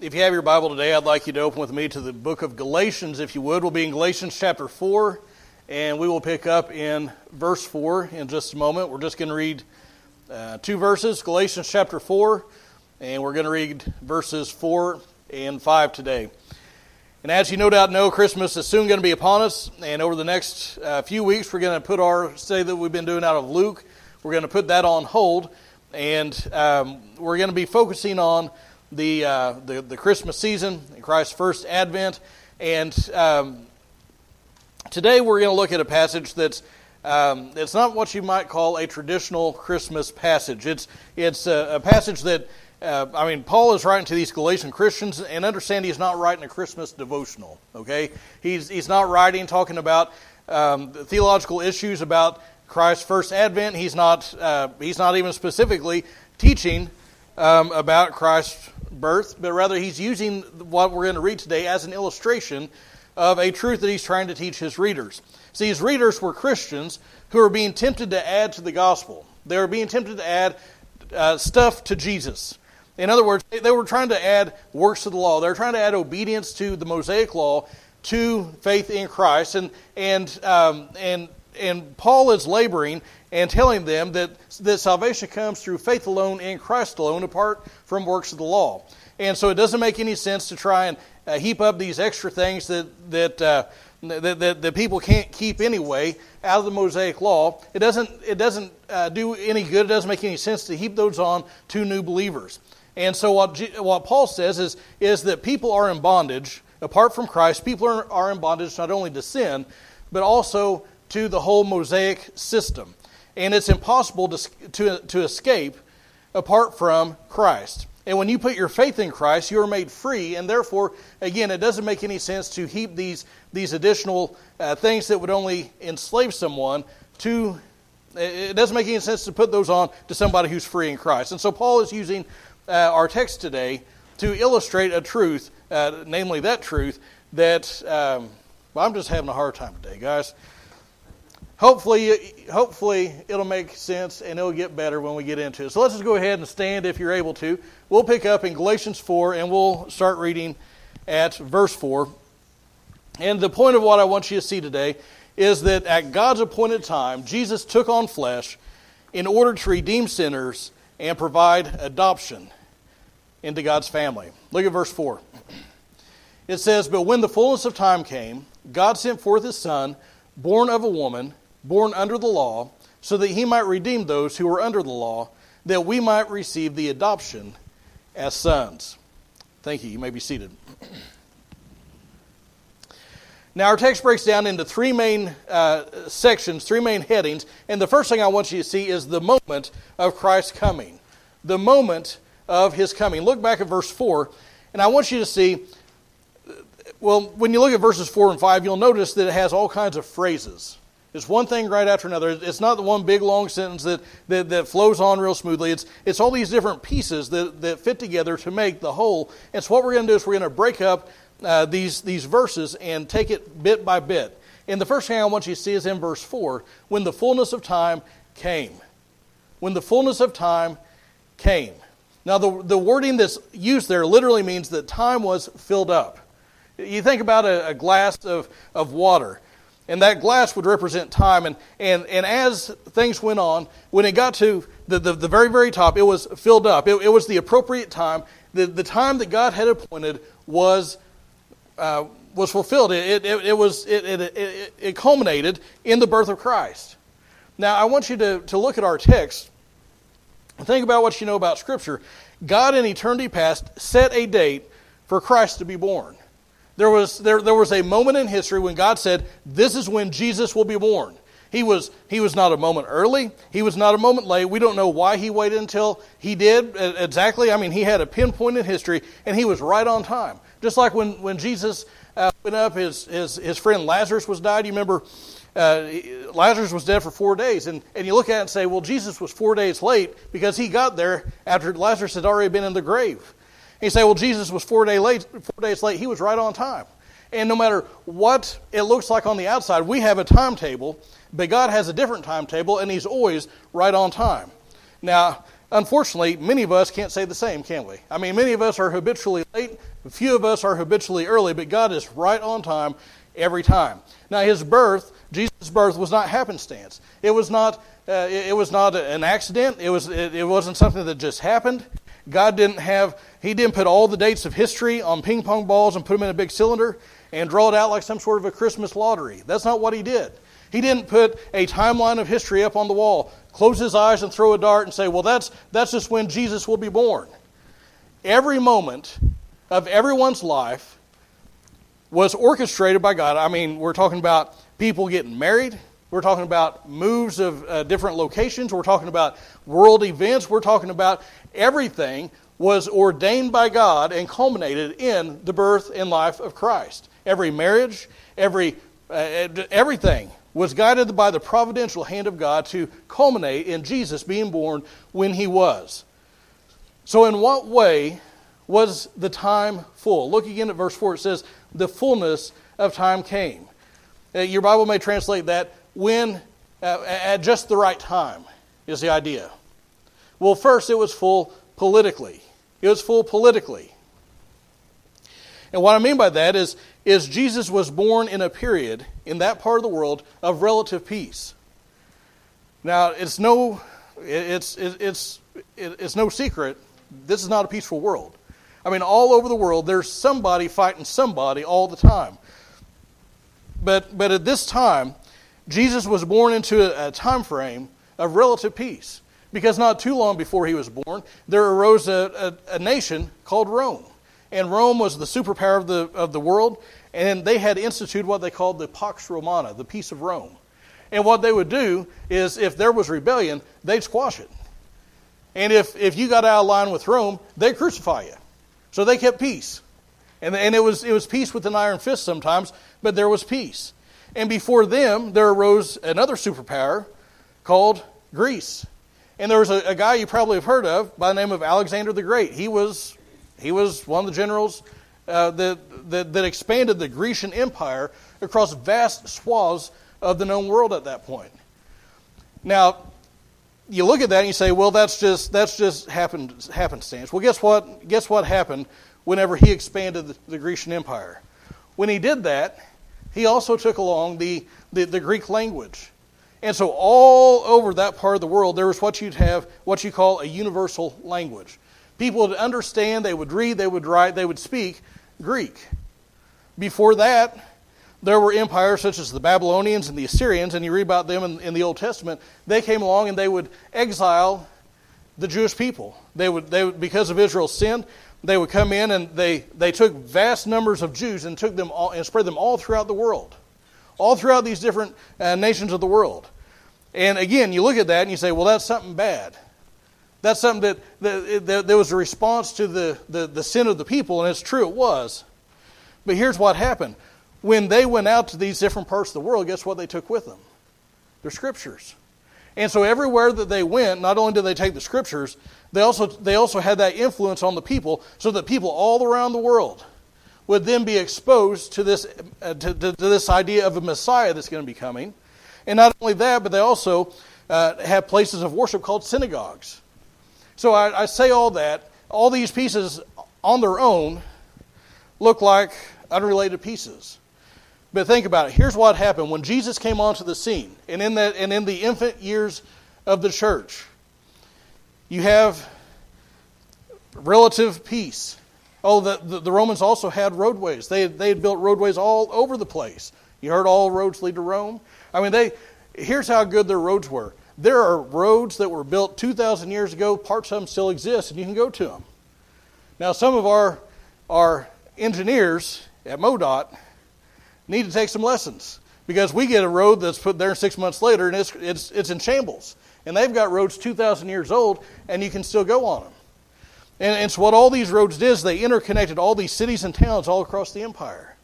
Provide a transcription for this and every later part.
if you have your Bible today, I'd like you to open with me to the book of Galatians, if you would. We'll be in Galatians chapter 4, and we will pick up in verse 4 in just a moment. We're just going to read uh, two verses, Galatians chapter 4, and we're going to read verses 4 and 5 today. And as you no doubt know, Christmas is soon going to be upon us, and over the next uh, few weeks, we're going to put our study that we've been doing out of Luke, we're going to put that on hold, and um, we're going to be focusing on the, uh, the, the, Christmas season, Christ's first advent. And um, today we're going to look at a passage that's um, it's not what you might call a traditional Christmas passage. It's, it's a, a passage that, uh, I mean, Paul is writing to these Galatian Christians, and understand he's not writing a Christmas devotional, okay? He's, he's not writing, talking about um, theological issues about Christ's first advent. He's not, uh, he's not even specifically teaching um, about Christ's birth, but rather he's using what we're going to read today as an illustration of a truth that he's trying to teach his readers. See, his readers were Christians who were being tempted to add to the gospel. They were being tempted to add uh, stuff to Jesus. In other words, they were trying to add works to the law. They were trying to add obedience to the Mosaic law to faith in Christ. And, and, um, and, and Paul is laboring and telling them that, that salvation comes through faith alone in Christ alone, apart from works of the law. And so it doesn't make any sense to try and uh, heap up these extra things that, that, uh, that, that, that, people can't keep anyway out of the Mosaic law. It doesn't, it doesn't uh, do any good. It doesn't make any sense to heap those on to new believers. And so what, what Paul says is, is that people are in bondage. Apart from Christ, people are, are in bondage not only to sin, but also to the whole Mosaic system and it's impossible to, to, to escape apart from Christ. And when you put your faith in Christ, you are made free, and therefore, again, it doesn't make any sense to heap these, these additional uh, things that would only enslave someone to. It doesn't make any sense to put those on to somebody who's free in Christ. And so Paul is using uh, our text today to illustrate a truth, uh, namely that truth that. Um, well, I'm just having a hard time today, guys hopefully, hopefully it'll make sense and it'll get better when we get into it. So let's just go ahead and stand if you're able to. We'll pick up in Galatians 4 and we'll start reading at verse 4. And the point of what I want you to see today is that at God's appointed time, Jesus took on flesh in order to redeem sinners and provide adoption into God's family. Look at verse 4. It says, But when the fullness of time came, God sent forth his Son, born of a woman born under the law, so that he might redeem those who were under the law, that we might receive the adoption as sons. Thank you. You may be seated. Now, our text breaks down into three main uh, sections, three main headings. And the first thing I want you to see is the moment of Christ's coming. The moment of his coming. Look back at verse 4, and I want you to see, well, when you look at verses 4 and 5, you'll notice that it has all kinds of phrases. It's one thing right after another. It's not the one big long sentence that, that, that flows on real smoothly. It's, it's all these different pieces that, that fit together to make the whole. And so, what we're going to do is we're going to break up uh, these, these verses and take it bit by bit. And the first thing I want you to see is in verse 4 when the fullness of time came. When the fullness of time came. Now, the, the wording that's used there literally means that time was filled up. You think about a, a glass of, of water and that glass would represent time. And, and, and as things went on, when it got to the, the, the very, very top, it was filled up. It, it, was the appropriate time. The, the time that God had appointed was, uh, was fulfilled. It, it, it, was, it, it, it, culminated in the birth of Christ. Now, I want you to, to look at our text and think about what you know about Scripture. God in eternity past set a date for Christ to be born. There was, there, there was a moment in history when God said, This is when Jesus will be born. He was, he was not a moment early. He was not a moment late. We don't know why he waited until he did exactly. I mean, he had a pinpoint in history, and he was right on time. Just like when, when Jesus uh, went up, his, his, his friend Lazarus was died. You remember uh, Lazarus was dead for four days. And, and you look at it and say, well, Jesus was four days late because he got there after Lazarus had already been in the grave. You say, well, Jesus was four, day late, four days late. He was right on time. And no matter what it looks like on the outside, we have a timetable, but God has a different timetable, and He's always right on time. Now, unfortunately, many of us can't say the same, can we? I mean, many of us are habitually late, a few of us are habitually early, but God is right on time every time. Now, his birth, Jesus' birth, was not happenstance. It was not, uh, it, was not an accident. It, was, it, it wasn't something that just happened. God didn't have, He didn't put all the dates of history on ping pong balls and put them in a big cylinder and draw it out like some sort of a Christmas lottery. That's not what He did. He didn't put a timeline of history up on the wall, close His eyes and throw a dart and say, well, that's, that's just when Jesus will be born. Every moment of everyone's life was orchestrated by God. I mean, we're talking about people getting married. We're talking about moves of uh, different locations. We're talking about world events. We're talking about everything was ordained by God and culminated in the birth and life of Christ. Every marriage, every uh, everything was guided by the providential hand of God to culminate in Jesus being born when he was. So, in what way was the time full? Look again at verse 4. It says, The fullness of time came. Uh, your Bible may translate that when, uh, at just the right time, is the idea. Well, first, it was full politically. It was full politically. And what I mean by that is, is Jesus was born in a period in that part of the world of relative peace. Now, it's no, it's, it's, it's no secret, this is not a peaceful world. I mean, all over the world, there's somebody fighting somebody all the time. But, but at this time, Jesus was born into a, a time frame of relative peace. Because not too long before he was born, there arose a, a, a nation called Rome. And Rome was the superpower of the, of the world, and they had instituted what they called the Pax Romana, the peace of Rome. And what they would do is, if there was rebellion, they'd squash it. And if, if you got out of line with Rome, they'd crucify you. So they kept peace. And, and it, was, it was peace with an iron fist sometimes, but there was peace. And before them, there arose another superpower called Greece. And there was a, a, guy you probably have heard of by the name of Alexander the Great. He was, he was one of the generals uh, that, that, that expanded the Grecian Empire across vast swaths of the known world at that point. Now, you look at that and you say, well, that's just, that's just happened, happenstance. Well, guess what? Guess what happened whenever he expanded the, the Grecian Empire? When he did that, he also took along the, the, the Greek language. And so all over that part of the world, there was what you'd have, what you call a universal language. People would understand, they would read, they would write, they would speak Greek. Before that, there were empires such as the Babylonians and the Assyrians, and you read about them in, in the Old Testament. They came along and they would exile the Jewish people. They would, they because of Israel's sin, they would come in and they, they took vast numbers of Jews and took them all, and spread them all throughout the world all throughout these different uh, nations of the world. And again, you look at that and you say, well, that's something bad. That's something that, that, that there was a response to the, the, the sin of the people, and it's true, it was. But here's what happened. When they went out to these different parts of the world, guess what they took with them? Their scriptures. And so everywhere that they went, not only did they take the scriptures, they also, they also had that influence on the people so that people all around the world would then be exposed to this, uh, to, to, to, this idea of a Messiah that's going to be coming. And not only that, but they also uh, have places of worship called synagogues. So I, I say all that. All these pieces on their own look like unrelated pieces. But think about it. Here's what happened when Jesus came onto the scene, and in that, and in the infant years of the church, you have relative peace. Oh, the, the, the, Romans also had roadways. They, they had built roadways all over the place. You heard all roads lead to Rome? I mean, they, here's how good their roads were. There are roads that were built 2,000 years ago, parts of them still exist, and you can go to them. Now, some of our, our engineers at MoDOT need to take some lessons because we get a road that's put there six months later and it's, it's, it's in shambles. And they've got roads 2,000 years old, and you can still go on them. And, so, what all these roads did is they interconnected all these cities and towns all across the empire.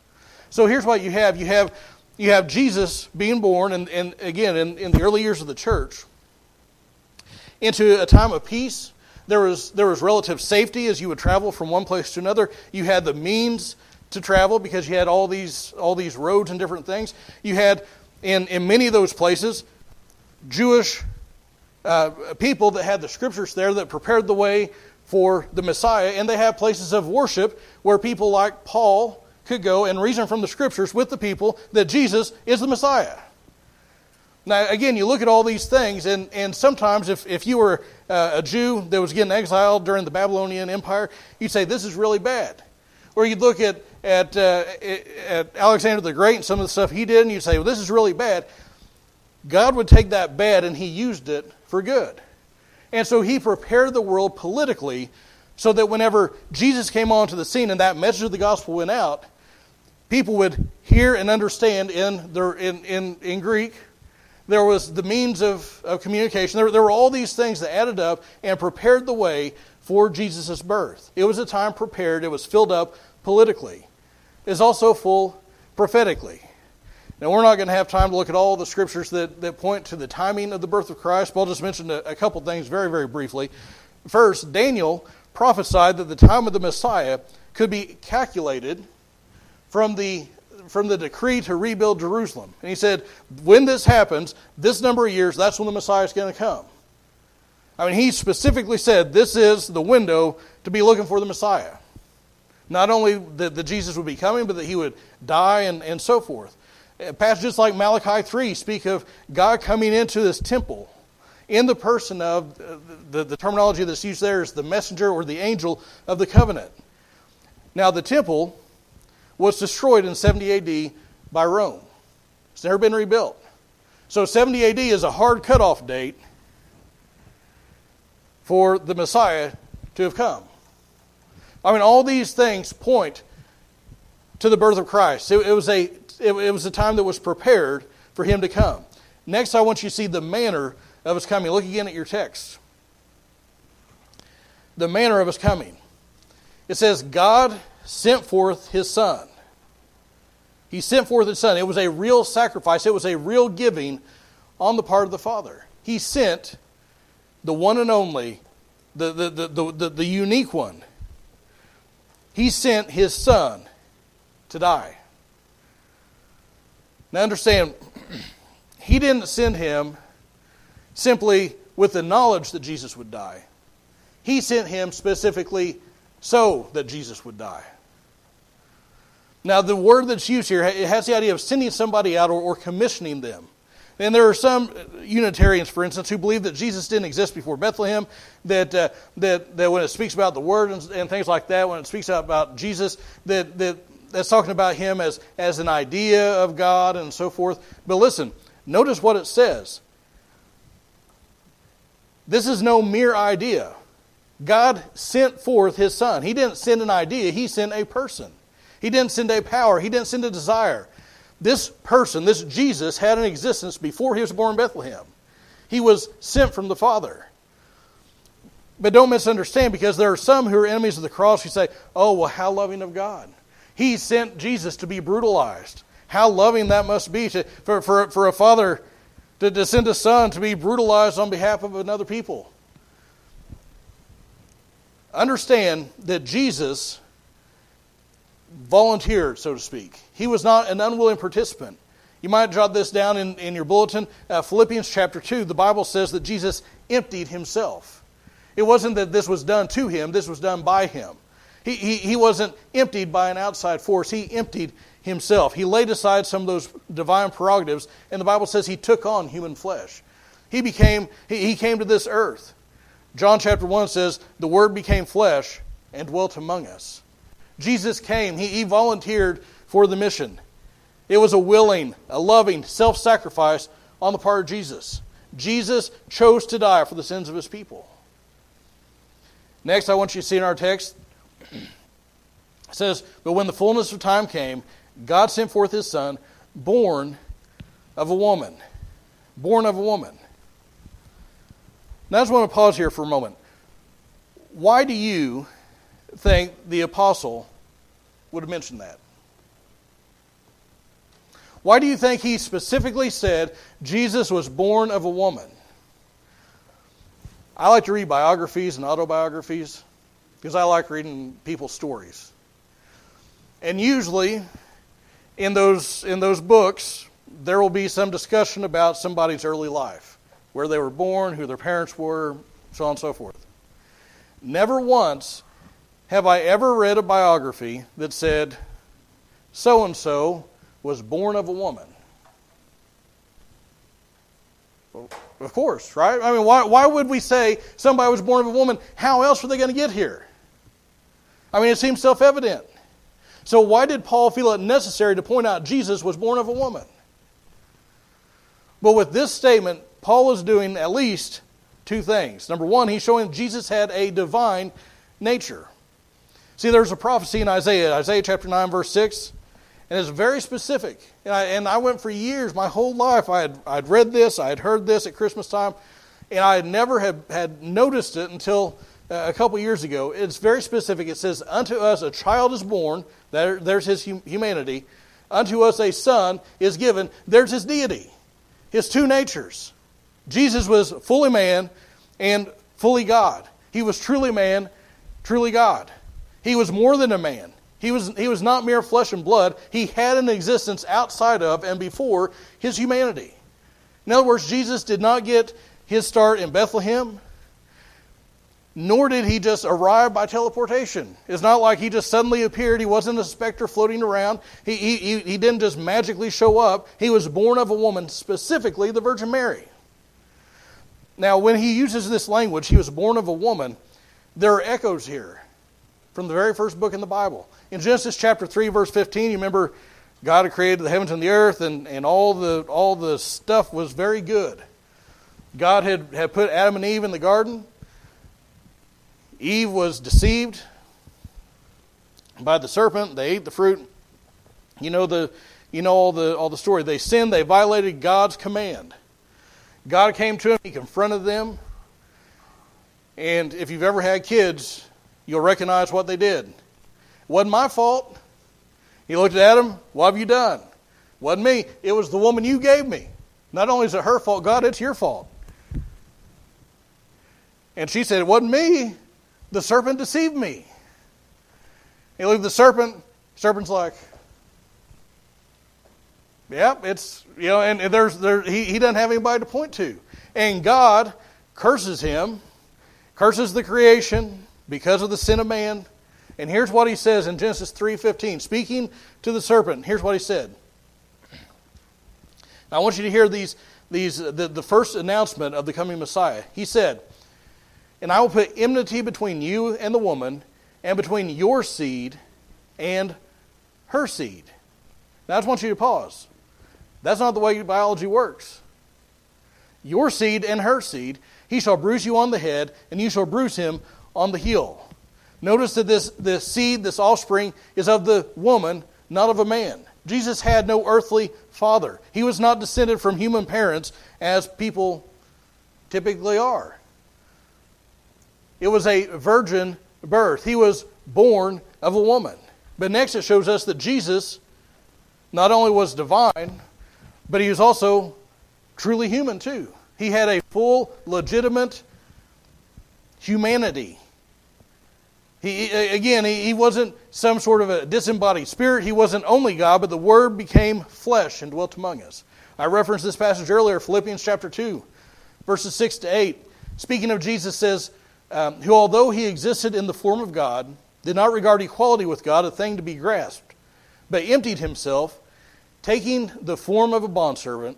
So, here's what you have you have, you have Jesus being born, and, and again, in, in the early years of the church, into a time of peace. There was, there was relative safety as you would travel from one place to another. You had the means to travel because you had all these, all these roads and different things. You had, in, in many of those places, Jewish uh, people that had the scriptures there that prepared the way for the Messiah, and they have places of worship where people like Paul could go and reason from the scriptures with the people that Jesus is the Messiah. Now, again, you look at all these things, and, and sometimes if, if you were uh, a Jew that was getting exiled during the Babylonian Empire, you'd say, This is really bad. Or you'd look at, at, uh, at Alexander the Great and some of the stuff he did, and you'd say, Well, this is really bad. God would take that bad and he used it for good. And so he prepared the world politically so that whenever Jesus came onto the scene and that message of the gospel went out, people would hear and understand in, their, in, in, in Greek. There was the means of, of communication. There, there were all these things that added up and prepared the way for Jesus' birth. It was a time prepared, it was filled up politically. It's also full prophetically. Now, we're not going to have time to look at all the scriptures that, that point to the timing of the birth of Christ, but I'll just mention a, a couple things very, very briefly. First, Daniel prophesied that the time of the Messiah could be calculated from the from the decree to rebuild Jerusalem. And he said, when this happens, this number of years, that's when the Messiah is going to come. I mean, he specifically said this is the window to be looking for the Messiah. Not only that, that Jesus would be coming, but that he would die and, and so forth. Passages like Malachi 3 speak of God coming into this temple in the person of uh, the, the terminology that's used there is the messenger or the angel of the covenant. Now, the temple was destroyed in 70 AD by Rome. It's never been rebuilt. So 70 AD is a hard cutoff date for the Messiah to have come. I mean, all these things point to the birth of Christ. It, it was a it, it was a time that was prepared for him to come. Next, I want you to see the manner of his coming. Look again at your text. The manner of his coming. It says, God sent forth his son. He sent forth his son. It was a real sacrifice, it was a real giving on the part of the Father. He sent the one and only, the, the, the, the, the, the unique one. He sent his son to die. Now understand, he didn't send him simply with the knowledge that Jesus would die. He sent him specifically so that Jesus would die. Now, the word that's used here it has the idea of sending somebody out or, or commissioning them. And there are some Unitarians, for instance, who believe that Jesus didn't exist before Bethlehem, that, uh, that, that when it speaks about the Word and, and, things like that, when it speaks about Jesus, that, that that's talking about him as, as an idea of God and so forth. But listen, notice what it says. This is no mere idea. God sent forth his son. He didn't send an idea, he sent a person. He didn't send a power, he didn't send a desire. This person, this Jesus, had an existence before he was born in Bethlehem. He was sent from the Father. But don't misunderstand because there are some who are enemies of the cross who say, oh, well, how loving of God. He sent Jesus to be brutalized. How loving that must be to, for, for, for a father to, to send a son to be brutalized on behalf of another people. Understand that Jesus volunteered, so to speak. He was not an unwilling participant. You might jot this down in, in your bulletin. Uh, Philippians chapter 2, the Bible says that Jesus emptied himself. It wasn't that this was done to him, this was done by him. He, he, he wasn't emptied by an outside force, he emptied himself. He laid aside some of those divine prerogatives, and the Bible says he took on human flesh. He became he, he came to this earth. John chapter 1 says, The Word became flesh and dwelt among us. Jesus came, he, he volunteered for the mission. It was a willing, a loving self sacrifice on the part of Jesus. Jesus chose to die for the sins of his people. Next, I want you to see in our text it says, But when the fullness of time came, God sent forth his son, born of a woman. Born of a woman. Now, I just want to pause here for a moment. Why do you think the apostle would have mentioned that? Why do you think he specifically said Jesus was born of a woman? I like to read biographies and autobiographies because I like reading people's stories. And usually, in those, in those books, there will be some discussion about somebody's early life. where they were born, who their parents were, so on and so forth. Never once have I ever read a biography that said, so and so was born of a woman. of course, right? I mean, why, why would we say somebody was born of a woman? How else were they going to get here? I mean, it seems self evident. So, why did Paul feel it necessary to point out Jesus was born of a woman? But with this statement, Paul is doing at least two things. Number one, he's showing Jesus had a divine nature. See, there's a prophecy in Isaiah, Isaiah chapter 9, verse 6, and it's very specific. And I, and I went for years, my whole life, I had, I'd read this, I had heard this at Christmas time, and I never had, had noticed it until Uh, a couple years ago. It's very specific. It says, Unto us a child is born, there, there's his humanity. Unto us a son is given, there's his deity, his two natures. Jesus was fully man and fully God. He was truly man, truly God. He was more than a man. He was, he was not mere flesh and blood. He had an existence outside of and before his humanity. In other words, Jesus did not get his start in Bethlehem, nor did he just arrive by teleportation. It's not like he just suddenly appeared. He wasn't a specter floating around. He, he, he didn't just magically show up. He was born of a woman, specifically the Virgin Mary. Now, when he uses this language, he was born of a woman, there are echoes here from the very first book in the Bible. In Genesis chapter 3, verse 15, you remember God had created the heavens and the earth, and, and all, the, all the stuff was very good. God had, had put Adam and Eve in the garden. Eve was deceived by the serpent. They ate the fruit. You know the you know all the all the story. They sinned, they violated God's command. God came to them, he confronted them. And if you've ever had kids, you'll recognize what they did. It wasn't my fault. He looked at Adam, What have you done? It wasn't me. It was the woman you gave me. Not only is it her fault, God, it's your fault. And she said, It wasn't me. The serpent deceived me. Looked at the serpent. serpent's like, Yep, it's you know, and, and there's there he, he doesn't have anybody to point to. And God curses him, curses the creation because of the sin of man. And here's what he says in Genesis 3:15, speaking to the serpent. Here's what he said. Now, I want you to hear these these the, the first announcement of the coming Messiah. He said, "And I will put enmity between you and the woman, and between your seed and her seed." Now, I just want you to pause. That's not the way biology works. Your seed and her seed, he shall bruise you on the head, and you shall bruise him on the heel. Notice that this, this seed, this offspring, is of the woman, not of a man. Jesus had no earthly father. He was not descended from human parents as people typically are. It was a virgin birth. He was born of a woman. But next it shows us that Jesus not only was divine, but he was also truly human, too. He had a full, legitimate humanity. He, again, he, he wasn't some sort of a disembodied spirit. He wasn't only God, but the Word became flesh and dwelt among us. I referenced this passage earlier, Philippians chapter 2, verses 6 to 8. Speaking of Jesus, says, um, Who, although he existed in the form of God, did not regard equality with God a thing to be grasped, but emptied himself taking the form of a bondservant,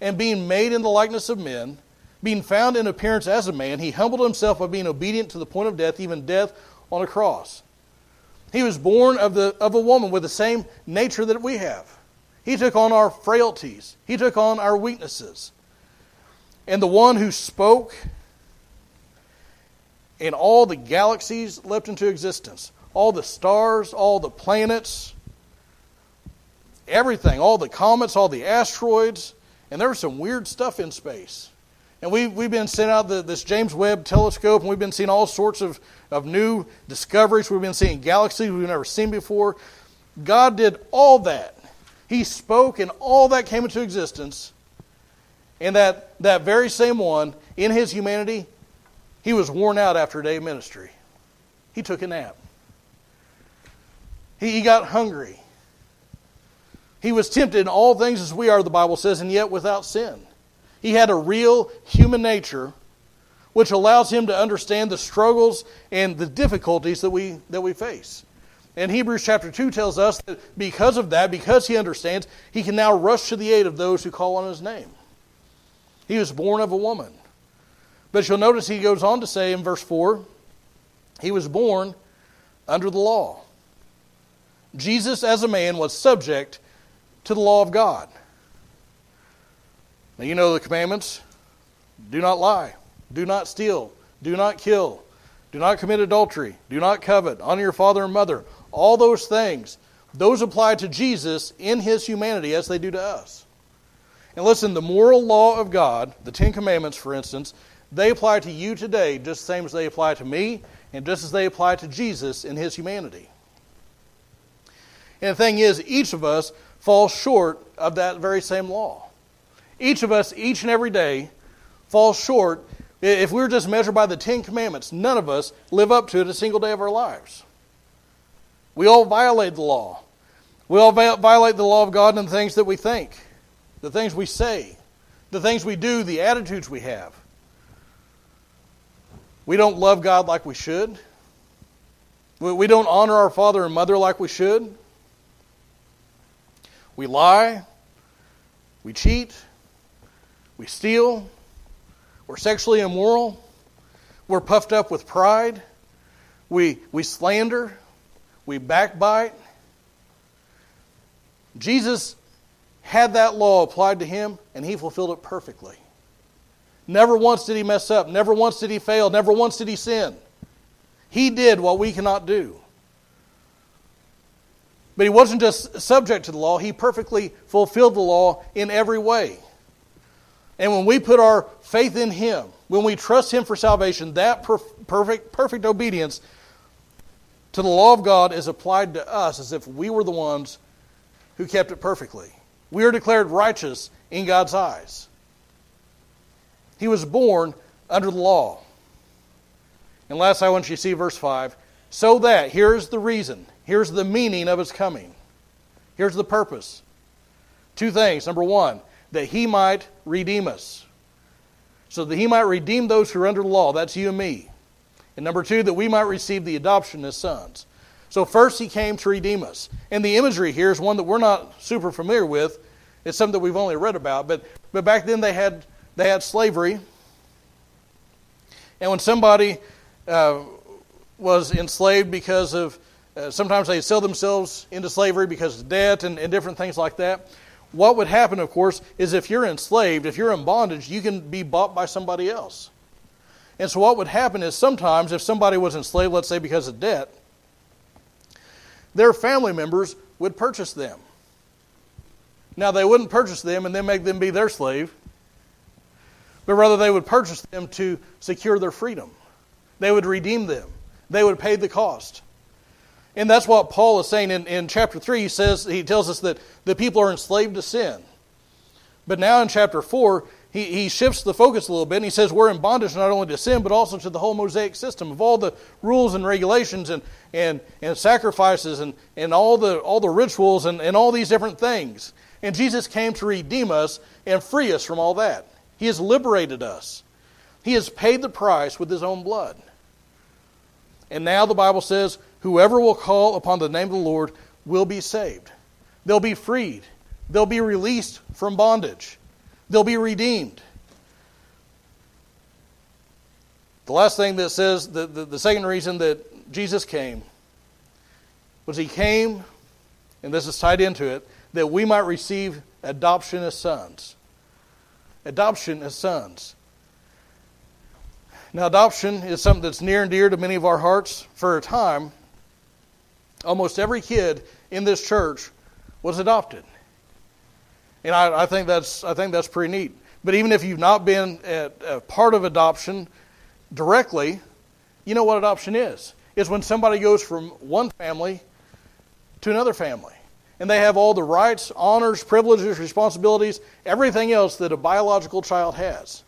and being made in the likeness of men, being found in appearance as a man, he humbled himself by being obedient to the point of death, even death on a cross. He was born of, the, of a woman with the same nature that we have. He took on our frailties, he took on our weaknesses. And the one who spoke, and all the galaxies leapt into existence, all the stars, all the planets, everything, all the comets, all the asteroids, and there was some weird stuff in space. And we, we've been sent out the, this James Webb telescope, and we've been seeing all sorts of, of new discoveries. We've been seeing galaxies we've never seen before. God did all that. He spoke, and all that came into existence. And that, that very same one, in his humanity, he was worn out after a day of ministry. He took a nap. He, he got hungry. He was tempted in all things as we are, the Bible says, and yet without sin. He had a real human nature which allows him to understand the struggles and the difficulties that we, that we face. And Hebrews chapter 2 tells us that because of that, because he understands, he can now rush to the aid of those who call on his name. He was born of a woman. But you'll notice he goes on to say in verse 4 he was born under the law. Jesus, as a man, was subject to the law of God. Now, you know the commandments do not lie, do not steal, do not kill, do not commit adultery, do not covet, honor your father and mother. All those things, those apply to Jesus in his humanity as they do to us. And listen, the moral law of God, the Ten Commandments, for instance, they apply to you today just the same as they apply to me and just as they apply to Jesus in his humanity. And the thing is, each of us falls short of that very same law. Each of us, each and every day, falls short. If we were just measured by the Ten Commandments, none of us live up to it a single day of our lives. We all violate the law. We all violate the law of God in the things that we think, the things we say, the things we do, the attitudes we have. We don't love God like we should. We don't honor our father and mother like we should. We lie. We cheat. We steal. We're sexually immoral. We're puffed up with pride. We, we slander we backbite. Jesus had that law applied to him, and he fulfilled it perfectly. Never once did he mess up. Never once did he fail. Never once did he sin. He did what we cannot do. But he wasn't just subject to the law, he perfectly fulfilled the law in every way. And when we put our faith in him, when we trust him for salvation, that perfect, perfect obedience to the law of God is applied to us as if we were the ones who kept it perfectly. We are declared righteous in God's eyes. He was born under the law. And last, I want you to see verse 5. So that, here's the reason, here's the meaning of his coming, here's the purpose. Two things. Number one, that he might redeem us. So that he might redeem those who are under the law. That's you and me. And number two, that we might receive the adoption as sons. So, first, he came to redeem us. And the imagery here is one that we're not super familiar with. It's something that we've only read about. But, but back then, they had, they had slavery. And when somebody uh, was enslaved because of, uh, sometimes they sell themselves into slavery because of debt and, and different things like that. What would happen, of course, is if you're enslaved, if you're in bondage, you can be bought by somebody else. And so, what would happen is sometimes if somebody was enslaved, let's say because of debt, their family members would purchase them. Now, they wouldn't purchase them and then make them be their slave, but rather they would purchase them to secure their freedom. They would redeem them, they would pay the cost. And that's what Paul is saying in, in chapter 3. He says he tells us that the people are enslaved to sin. But now in chapter 4, he, he shifts the focus a little bit and he says we're in bondage not only to sin but also to the whole Mosaic system of all the rules and regulations and, and, and sacrifices and, and all, the, all the rituals and, and all these different things. And Jesus came to redeem us and free us from all that. He has liberated us. He has paid the price with his own blood. And now the Bible says, whoever will call upon the name of the Lord will be saved. They'll be freed. They'll be released from bondage. They'll be redeemed. The last thing that says, the, the, the second reason that Jesus came was he came, and this is tied into it, that we might receive adoption as sons. Adoption as sons. Now, adoption is something that's near and dear to many of our hearts. For a time, almost every kid in this church was adopted. And I, I, think that's I think that's pretty neat. But even if you've not been a part of adoption directly, you know what adoption is. It's when somebody goes from one family to another family. And they have all the rights, honors, privileges, responsibilities, everything else that a biological child has.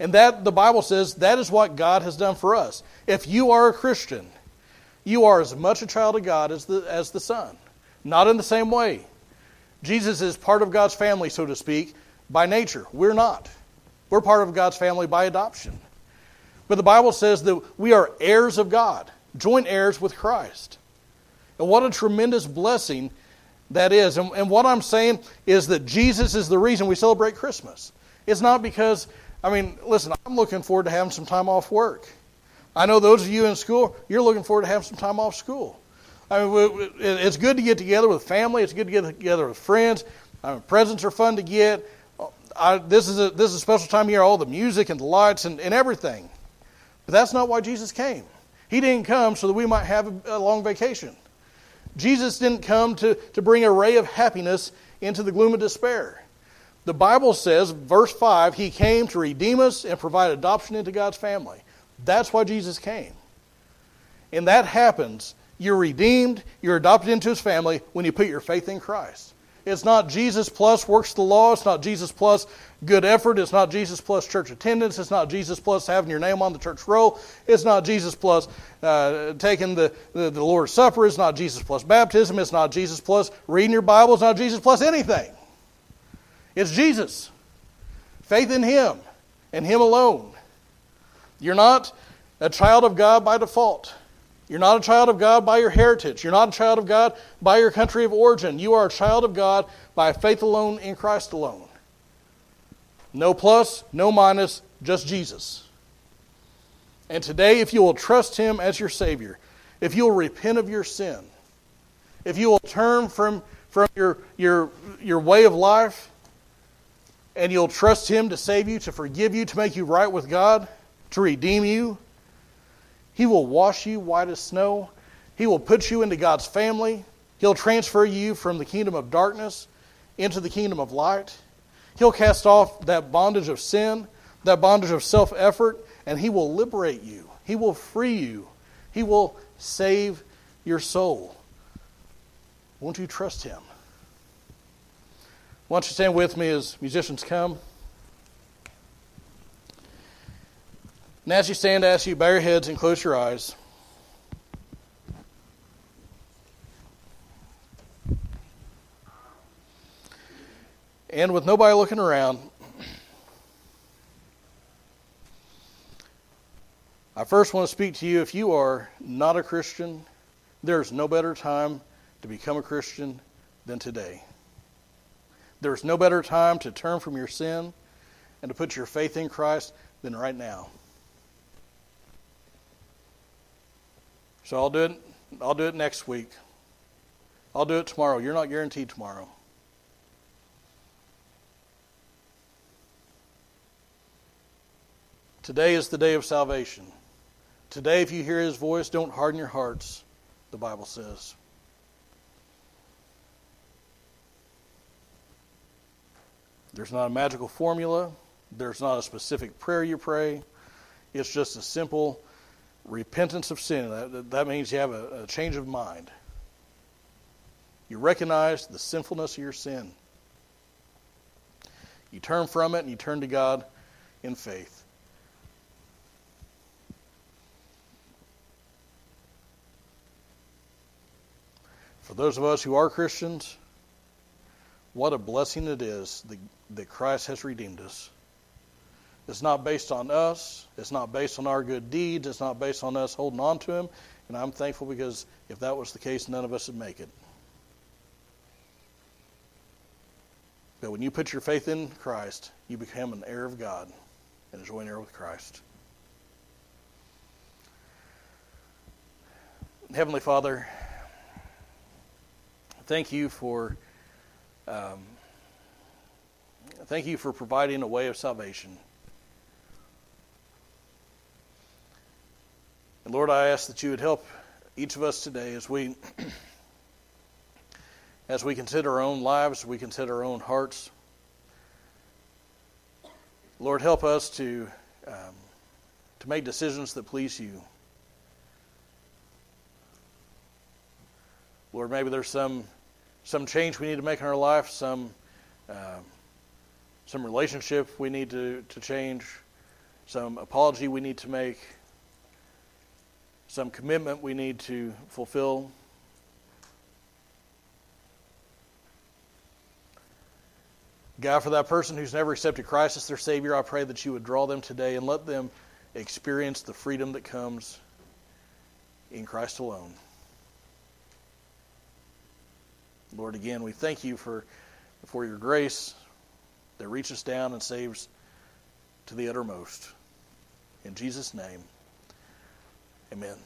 And that the Bible says that is what God has done for us. If you are a Christian, you are as much a child of God as the, as the Son. Not in the same way. Jesus is part of God's family, so to speak, by nature. We're not. We're part of God's family by adoption. But the Bible says that we are heirs of God, joint heirs with Christ. And what a tremendous blessing that is. And, and, what I'm saying is that Jesus is the reason we celebrate Christmas. It's not because, I mean, listen, I'm looking forward to having some time off work. I know those of you in school, you're looking forward to having some time off school. I mean, it's good to get together with family. It's good to get together with friends. I mean, presents are fun to get. I, this, is a, this is a special time of year, all the music and the lights and, and everything. But that's not why Jesus came. He didn't come so that we might have a, a long vacation. Jesus didn't come to, to bring a ray of happiness into the gloom of despair. The Bible says, verse 5, He came to redeem us and provide adoption into God's family. That's why Jesus came. And that happens. You're redeemed, you're adopted into His family when you put your faith in Christ. It's not Jesus plus works the law. It's not Jesus plus good effort. It's not Jesus plus church attendance. It's not Jesus plus having your name on the church roll. It's not Jesus plus uh, taking the, the, the Lord's Supper. It's not Jesus plus baptism. It's not Jesus plus reading your Bible. It's not Jesus plus anything. It's Jesus. Faith in Him and Him alone. You're not a child of God by default. You're not a child of God by your heritage. You're not a child of God by your country of origin. You are a child of God by faith alone in Christ alone. No plus, no minus, just Jesus. And today, if you will trust Him as your Savior, if you will repent of your sin, if you will turn from, from your, your, your way of life, and you'll trust Him to save you, to forgive you, to make you right with God, to redeem you, he will wash you white as snow. He will put you into God's family. He'll transfer you from the kingdom of darkness into the kingdom of light. He'll cast off that bondage of sin, that bondage of self effort, and He will liberate you. He will free you. He will save your soul. Won't you trust Him? Why don't you stand with me as musicians come? And as you stand, I ask you, bow your heads and close your eyes. And with nobody looking around, I first want to speak to you if you are not a Christian, there's no better time to become a Christian than today. There's no better time to turn from your sin and to put your faith in Christ than right now. So I'll do it. I'll do it next week. I'll do it tomorrow. You're not guaranteed tomorrow. Today is the day of salvation. Today, if you hear his voice, don't harden your hearts, the Bible says. There's not a magical formula, there's not a specific prayer you pray. It's just a simple repentance of sin. That, that means you have a, a change of mind. You recognize the sinfulness of your sin. You turn from it and you turn to God in faith. For those of us who are Christians, what a blessing it is that, that Christ has redeemed us. It's not based on us. It's not based on our good deeds. It's not based on us holding on to Him. And I'm thankful because if that was the case, none of us would make it. But when you put your faith in Christ, you become an heir of God and a joint heir with Christ. Heavenly Father, thank you for um, thank you for providing a way of salvation. And Lord, I ask that you would help each of us today as we as we consider our own lives, we consider our own hearts. Lord, help us to um, to make decisions that please you. Lord, maybe there's some some change we need to make in our life, some uh, some relationship we need to, to change, some apology we need to make some commitment we need to fulfill. God, for that person who's never accepted Christ as their Savior, I pray that you would draw them today and let them experience the freedom that comes in Christ alone. Lord, again, we thank you for, for your grace that reaches down and saves to the uttermost. In Jesus' name, amen.